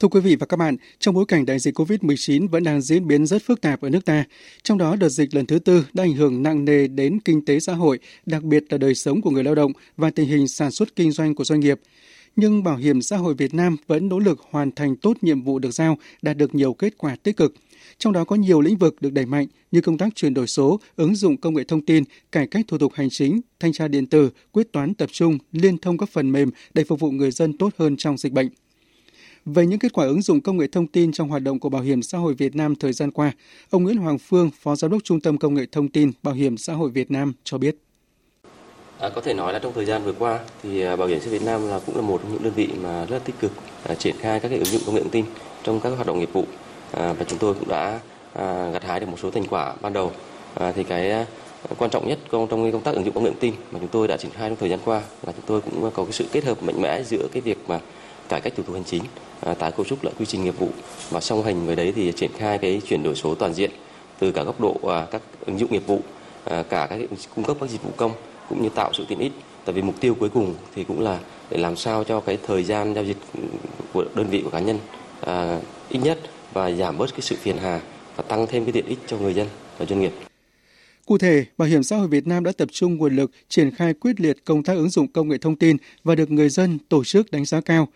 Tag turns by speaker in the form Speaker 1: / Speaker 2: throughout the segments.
Speaker 1: Thưa quý vị và các bạn, trong bối cảnh đại dịch COVID-19 vẫn đang diễn biến rất phức tạp ở nước ta, trong đó đợt dịch lần thứ tư đã ảnh hưởng nặng nề đến kinh tế xã hội, đặc biệt là đời sống của người lao động và tình hình sản xuất kinh doanh của doanh nghiệp. Nhưng Bảo hiểm xã hội Việt Nam vẫn nỗ lực hoàn thành tốt nhiệm vụ được giao, đạt được nhiều kết quả tích cực. Trong đó có nhiều lĩnh vực được đẩy mạnh như công tác chuyển đổi số, ứng dụng công nghệ thông tin, cải cách thủ tục hành chính, thanh tra điện tử, quyết toán tập trung, liên thông các phần mềm để phục vụ người dân tốt hơn trong dịch bệnh. Về những kết quả ứng dụng công nghệ thông tin trong hoạt động của Bảo hiểm xã hội Việt Nam thời gian qua, ông Nguyễn Hoàng Phương, Phó Giám đốc Trung tâm Công nghệ Thông tin Bảo hiểm xã hội Việt Nam cho biết.
Speaker 2: À, có thể nói là trong thời gian vừa qua thì à, Bảo hiểm xã hội Việt Nam là cũng là một trong những đơn vị mà rất tích cực à, triển khai các cái ứng dụng công nghệ thông tin trong các hoạt động nghiệp vụ à, và chúng tôi cũng đã à, gặt hái được một số thành quả ban đầu. À, thì cái à, quan trọng nhất trong trong công tác ứng dụng công nghệ thông tin mà chúng tôi đã triển khai trong thời gian qua là chúng tôi cũng có cái sự kết hợp mạnh mẽ giữa cái việc mà cải cách thủ tục hành chính À, tái cấu trúc lại quy trình nghiệp vụ. Và song hành với đấy thì triển khai cái chuyển đổi số toàn diện từ cả góc độ à, các ứng dụng nghiệp vụ à, cả các cung cấp các dịch vụ công cũng như tạo sự tiện ích. Tại vì mục tiêu cuối cùng thì cũng là để làm sao cho cái thời gian giao dịch của đơn vị của cá nhân à, ít nhất và giảm bớt cái sự phiền hà và tăng thêm cái tiện ích cho người dân và doanh nghiệp.
Speaker 1: Cụ thể, Bảo hiểm xã hội Việt Nam đã tập trung nguồn lực triển khai quyết liệt công tác ứng dụng công nghệ thông tin và được người dân tổ chức đánh giá cao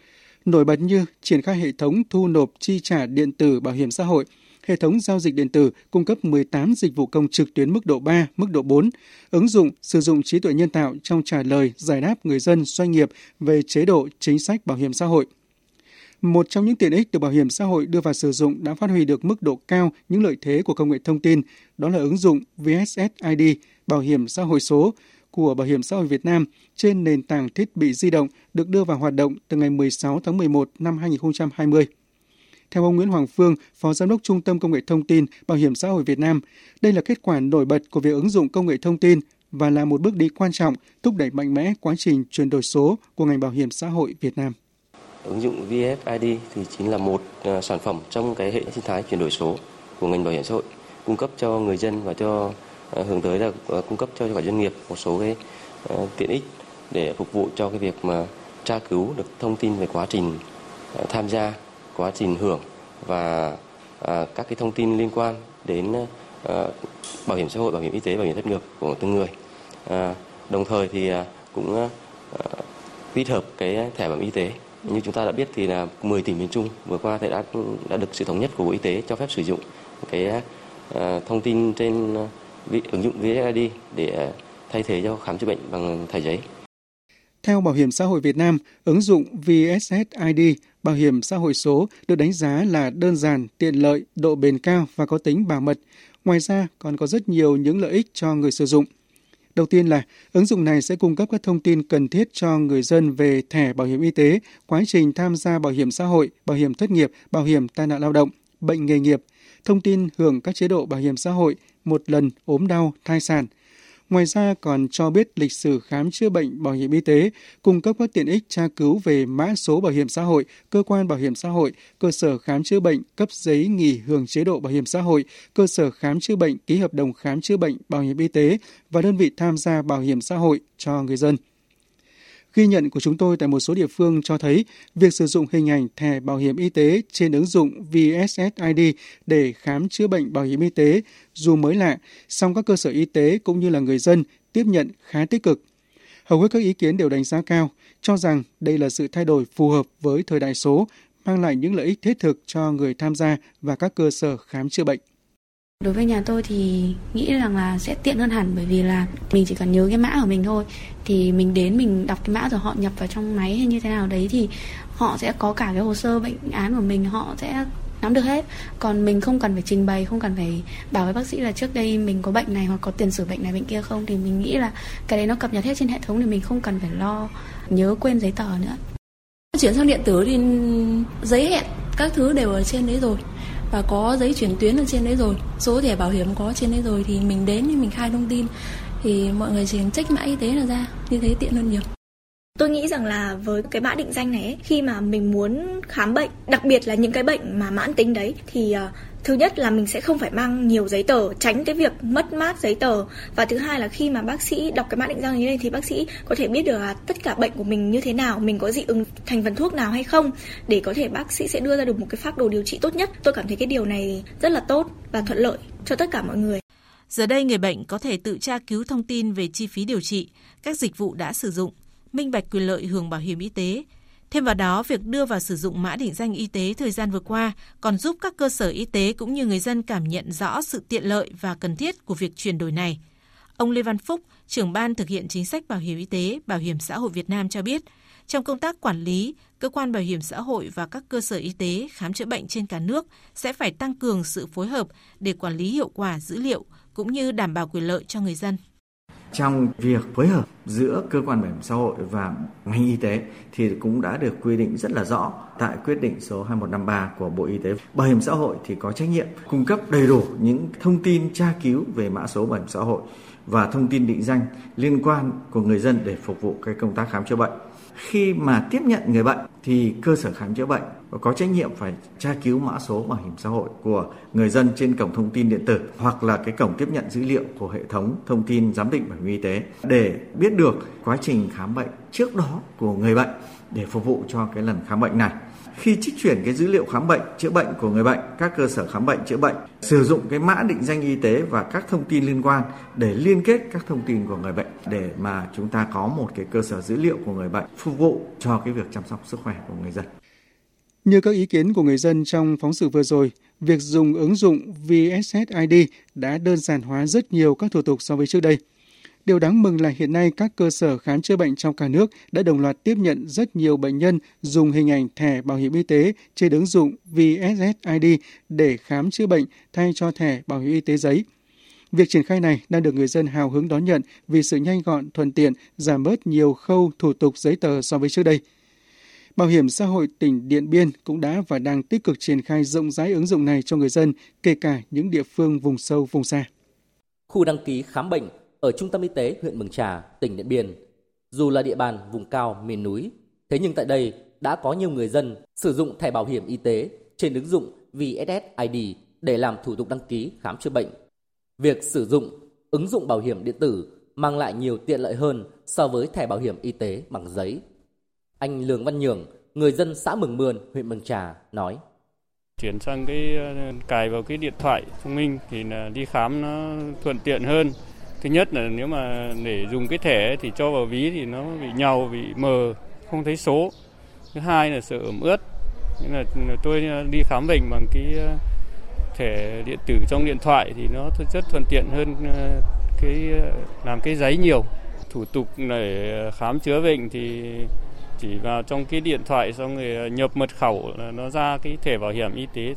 Speaker 1: nổi bật như triển khai hệ thống thu nộp chi trả điện tử bảo hiểm xã hội, hệ thống giao dịch điện tử cung cấp 18 dịch vụ công trực tuyến mức độ 3, mức độ 4, ứng dụng sử dụng trí tuệ nhân tạo trong trả lời giải đáp người dân doanh nghiệp về chế độ chính sách bảo hiểm xã hội. Một trong những tiện ích được bảo hiểm xã hội đưa vào sử dụng đã phát huy được mức độ cao những lợi thế của công nghệ thông tin, đó là ứng dụng VSSID, bảo hiểm xã hội số, của Bảo hiểm xã hội Việt Nam trên nền tảng thiết bị di động được đưa vào hoạt động từ ngày 16 tháng 11 năm 2020. Theo ông Nguyễn Hoàng Phương, Phó Giám đốc Trung tâm Công nghệ Thông tin Bảo hiểm xã hội Việt Nam, đây là kết quả nổi bật của việc ứng dụng công nghệ thông tin và là một bước đi quan trọng thúc đẩy mạnh mẽ quá trình chuyển đổi số của ngành bảo hiểm xã hội Việt Nam.
Speaker 2: Ứng dụng VFID thì chính là một ờ, sản phẩm trong cái hệ sinh thái chuyển đổi số của ngành bảo hiểm xã hội cung cấp cho người dân và cho Ờ, hướng tới là ờ, cung cấp cho cả doanh nghiệp một số cái ờ, tiện ích để phục vụ cho cái việc mà tra cứu được thông tin về quá trình tham gia, quá trình hưởng và các cái thông tin liên quan đến bảo hiểm xã hội, bảo hiểm y tế, bảo hiểm thất nghiệp của từng người. Đồng thời thì cũng tích hợp cái thẻ bảo hiểm y tế như chúng ta đã biết thì là 10 tỉnh miền Trung vừa qua thì đã đã được sự thống nhất của Bộ Y tế cho phép sử dụng cái thông tin trên ứng dụng VSID để ờ, thay thế cho khám chữa bệnh bằng thẻ giấy.
Speaker 1: Theo Bảo hiểm xã hội Việt Nam, ứng dụng VSSID bảo hiểm xã hội số được đánh giá là đơn giản, tiện lợi, độ bền cao và có tính bảo mật. Ngoài ra, còn có rất nhiều những lợi ích cho người sử dụng. Đầu tiên là ứng dụng này sẽ cung cấp các thông tin cần thiết cho người dân về thẻ bảo hiểm y tế, quá trình tham gia bảo hiểm xã hội, bảo hiểm thất nghiệp, bảo hiểm tai nạn lao động, bệnh nghề nghiệp, thông tin hưởng các chế độ bảo hiểm xã hội, một lần ốm đau, thai sản. Ngoài ra còn cho biết lịch sử khám chữa bệnh bảo hiểm y tế, cung cấp các tiện ích tra cứu về mã số bảo hiểm xã hội, cơ quan bảo hiểm xã hội, cơ sở khám chữa bệnh, cấp giấy nghỉ hưởng chế độ bảo hiểm xã hội, cơ sở khám chữa bệnh, ký hợp đồng khám chữa bệnh bảo hiểm y tế và đơn vị tham gia bảo hiểm xã hội cho người dân. Ghi nhận của chúng tôi tại một số địa phương cho thấy việc sử dụng hình ảnh thẻ bảo hiểm y tế trên ứng dụng VSSID để khám chữa bệnh bảo hiểm y tế dù mới lạ, song các cơ sở y tế cũng như là người dân tiếp nhận khá tích cực. Hầu hết các ý kiến đều đánh giá cao, cho rằng đây là sự thay đổi phù hợp với thời đại số, mang lại những lợi ích thiết thực cho người tham gia và các cơ sở khám chữa bệnh.
Speaker 3: Đối với nhà tôi thì nghĩ rằng là sẽ tiện hơn hẳn, bởi vì là mình chỉ cần nhớ cái mã của mình thôi. Thì mình đến mình đọc cái mã rồi họ nhập vào trong máy hay như thế nào đấy thì họ sẽ có cả cái hồ sơ bệnh án của mình, họ sẽ nắm được hết. Còn mình không cần phải trình bày, không cần phải bảo với bác sĩ là trước đây mình có bệnh này hoặc có tiền sử bệnh này, bệnh kia không. Thì mình nghĩ là cái đấy nó cập nhật hết trên hệ thống thì mình không cần phải lo, nhớ quên giấy tờ nữa.
Speaker 4: Chuyển sang điện tử thì giấy hẹn các thứ đều ở trên đấy rồi và có giấy chuyển tuyến ở trên đấy rồi. Số thẻ bảo hiểm có trên đấy rồi thì mình đến thì mình khai thông tin. Thì mọi người chỉ check mã y tế là ra. Như thế tiện hơn nhiều.
Speaker 5: Tôi nghĩ rằng là với cái mã định danh này ấy, khi mà mình muốn khám bệnh, đặc biệt là những cái bệnh mà mãn tính đấy thì ờ, thứ nhất là mình sẽ không phải mang nhiều giấy tờ tránh cái việc mất mát giấy tờ. Và thứ hai là khi mà bác sĩ đọc cái mã định danh như này thì bác sĩ có thể biết được là tất cả bệnh của mình như thế nào mình có dị ứng thành phần thuốc nào hay không. Để có thể bác sĩ sẽ đưa ra được một cái phác đồ điều trị tốt nhất. Tôi cảm thấy cái điều này rất là tốt và thuận lợi cho tất cả mọi người.
Speaker 6: Giờ đây người bệnh có thể tự tra cứu thông tin về chi phí điều trị, các dịch vụ đã sử dụng, minh bạch quyền lợi hưởng bảo hiểm y tế, Thêm vào đó, việc đưa vào sử dụng mã định danh y tế thời gian vừa qua còn giúp các cơ sở y tế cũng như người dân cảm nhận rõ sự tiện lợi và cần thiết của việc chuyển đổi này. Ông Lê Văn Phúc, trưởng ban thực hiện chính sách bảo hiểm y tế, bảo hiểm xã hội Việt Nam cho biết, trong công tác quản lý, cơ quan bảo hiểm xã hội và các cơ sở y tế khám chữa bệnh trên cả nước sẽ phải tăng cường sự phối hợp để quản lý hiệu quả dữ liệu cũng như đảm bảo quyền lợi cho người dân.
Speaker 7: Trong việc phối hợp giữa cơ quan bảo hiểm xã hội và ngành y tế thì cũng đã được quy định rất là rõ tại quyết định số 2153 của Bộ Y tế. Bảo hiểm xã hội thì có trách nhiệm cung cấp đầy đủ những thông tin tra cứu về mã số bảo hiểm xã hội và thông tin định danh liên quan của người dân để phục vụ cái công tác khám chữa bệnh. Khi mà tiếp nhận người bệnh thì cơ sở khám chữa bệnh có trách nhiệm phải tra cứu mã số bảo hiểm xã hội của người dân trên cổng thông tin điện tử hoặc là cái cổng tiếp nhận dữ liệu của hệ thống thông tin giám định bảo hiểm y tế để biết được quá trình khám bệnh trước đó của người bệnh để phục vụ cho cái lần khám bệnh này khi trích chuyển cái dữ liệu khám bệnh chữa bệnh của người bệnh các cơ sở khám bệnh chữa bệnh sử dụng cái mã định danh y tế và các thông tin liên quan để liên kết các thông tin của người bệnh để mà chúng ta có một cái cơ sở dữ liệu của người bệnh phục vụ cho cái việc chăm sóc sức khỏe của người dân
Speaker 1: như các ý kiến của người dân trong phóng sự vừa rồi, việc dùng ứng dụng VSSID đã đơn giản hóa rất nhiều các thủ tục so với trước đây. Điều đáng mừng là hiện nay các cơ sở khám chữa bệnh trong cả nước đã đồng loạt tiếp nhận rất nhiều bệnh nhân dùng hình ảnh thẻ bảo hiểm y tế trên ứng dụng VSSID để khám chữa bệnh thay cho thẻ bảo hiểm y tế giấy. Việc triển khai này đang được người dân hào hứng đón nhận vì sự nhanh gọn, thuận tiện, giảm bớt nhiều khâu thủ tục giấy tờ so với trước đây. Bảo hiểm xã hội tỉnh Điện Biên cũng đã và đang tích cực triển khai rộng rãi ứng dụng này cho người dân, kể cả những địa phương vùng sâu, vùng xa.
Speaker 8: Khu đăng ký khám bệnh ở Trung tâm Y tế huyện Mường Trà, tỉnh Điện Biên, dù là địa bàn vùng cao, miền núi, thế nhưng tại đây đã có nhiều người dân sử dụng thẻ bảo hiểm y tế trên ứng dụng VSSID để làm thủ tục đăng ký khám chữa bệnh. Việc sử dụng ứng dụng bảo hiểm điện tử mang lại nhiều tiện lợi hơn so với thẻ bảo hiểm y tế bằng giấy anh Lương Văn Nhường, người dân xã Mường Mươn, huyện Mường Trà nói.
Speaker 9: Chuyển sang cái ờ, cài vào cái điện thoại thông minh thì là đi khám nó thuận tiện hơn. Thứ nhất là nếu mà để dùng cái thẻ thì cho vào ví thì nó bị nhau, bị mờ, không thấy số. Thứ hai là sợ ẩm ướt. Nên là tôi ờ, đi khám bệnh bằng cái ờ, thẻ điện tử trong điện thoại thì nó rất thuận tiện hơn ờ, cái làm cái giấy nhiều. Thủ tục để khám chữa bệnh thì chỉ vào trong cái điện thoại xong rồi nhập mật khẩu là nó ra cái thẻ bảo hiểm y tế.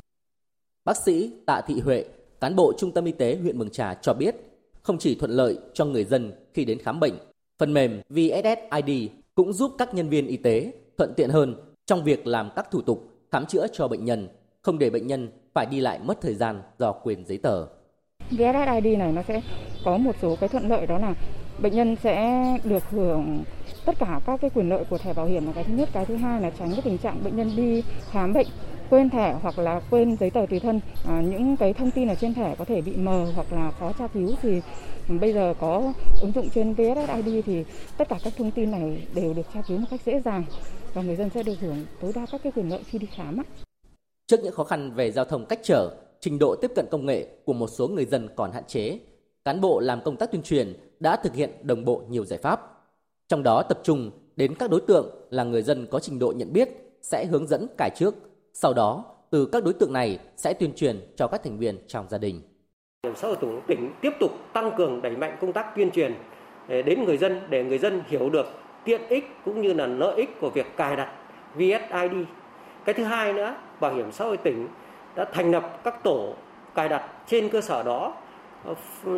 Speaker 8: Bác sĩ Tạ Thị Huệ, cán bộ trung tâm y tế huyện Mường Trà cho biết, không chỉ thuận lợi cho người dân khi đến khám bệnh, phần mềm VSSID cũng giúp các nhân viên y tế thuận tiện hơn trong việc làm các thủ tục khám chữa cho bệnh nhân, không để bệnh nhân phải đi lại mất thời gian do quyền giấy tờ.
Speaker 10: VSSID này nó sẽ có một số cái thuận lợi đó là bệnh nhân sẽ được hưởng tất cả các cái quyền lợi của thẻ bảo hiểm. Là cái thứ nhất cái thứ hai là tránh cái tình trạng bệnh nhân đi khám bệnh quên thẻ hoặc là quên giấy tờ tùy thân à, những cái thông tin ở trên thẻ có thể bị mờ hoặc là khó tra cứu thì bây giờ có ứng dụng trên VSSID thì tất cả các thông tin này đều được tra cứu một cách dễ dàng và người dân sẽ được hưởng tối đa các cái quyền lợi khi đi khám.
Speaker 8: Trước những khó khăn về giao thông cách trở, trình độ tiếp cận công nghệ của một số người dân còn hạn chế, cán bộ làm công tác tuyên truyền đã thực hiện đồng bộ nhiều giải pháp trong đó tập trung đến các đối tượng là người dân có trình độ nhận biết sẽ hướng dẫn cải trước, sau đó từ các đối tượng này sẽ tuyên truyền cho các thành viên trong gia đình.
Speaker 11: Bảo xã hội tỉnh tỉnh tiếp tục tăng cường đẩy mạnh công tác tuyên truyền eh, đến người dân để người dân hiểu được tiện ích cũng như là lợi ích của việc cài đặt VSID. Cái thứ hai nữa, bảo hiểm xã hội tỉnh đã thành lập các tổ cài đặt trên cơ sở đó ờ,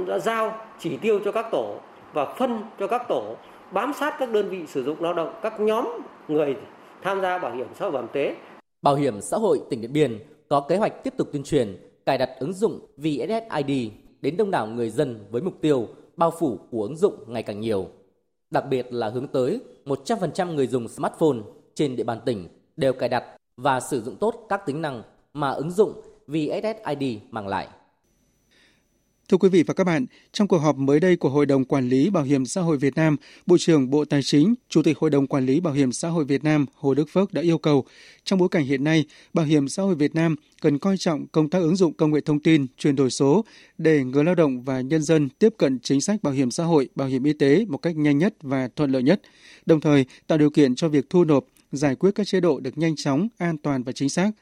Speaker 11: đã giao chỉ tiêu cho các tổ và phân cho các tổ bám sát các đơn vị sử dụng lao động, các nhóm người tham gia bảo hiểm xã hội bảo hiểm tế.
Speaker 8: Bảo hiểm xã hội tỉnh Điện Biên có kế hoạch tiếp tục tuyên truyền, cài đặt ứng dụng VSSID đến đông đảo người dân với mục tiêu bao phủ của ứng dụng ngày càng nhiều. Đặc biệt là hướng tới 100% người dùng smartphone trên địa bàn tỉnh đều cài đặt và sử dụng tốt các tính năng mà ứng dụng VSSID mang lại.
Speaker 1: Thưa quý vị và các bạn, trong cuộc họp mới đây của Hội đồng Quản lý Bảo hiểm xã hội Việt Nam, Bộ trưởng Bộ Tài chính, Chủ tịch Hội đồng Quản lý Bảo hiểm xã hội Việt Nam Hồ Đức Phước đã yêu cầu, trong bối cảnh hiện nay, Bảo hiểm xã hội Việt Nam cần coi trọng công tác ứng dụng công nghệ thông tin, chuyển đổi số để người lao động và nhân dân tiếp cận chính sách bảo hiểm xã hội, bảo hiểm y tế một cách nhanh nhất và thuận lợi nhất, đồng thời tạo điều kiện cho việc thu nộp, giải quyết các chế độ được nhanh chóng, an toàn và chính xác –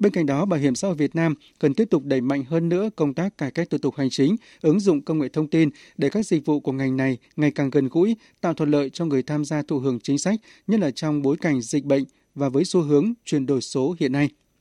Speaker 1: Bên cạnh đó, Bảo hiểm xã hội Việt Nam cần tiếp tục đẩy mạnh hơn nữa công tác cải cách thủ tục hành chính, ứng dụng công nghệ thông tin để các dịch vụ của ngành này ngày càng gần gũi, tạo thuận lợi cho người tham gia thụ hưởng chính sách, nhất là trong bối cảnh dịch bệnh và với xu hướng chuyển đổi số hiện nay.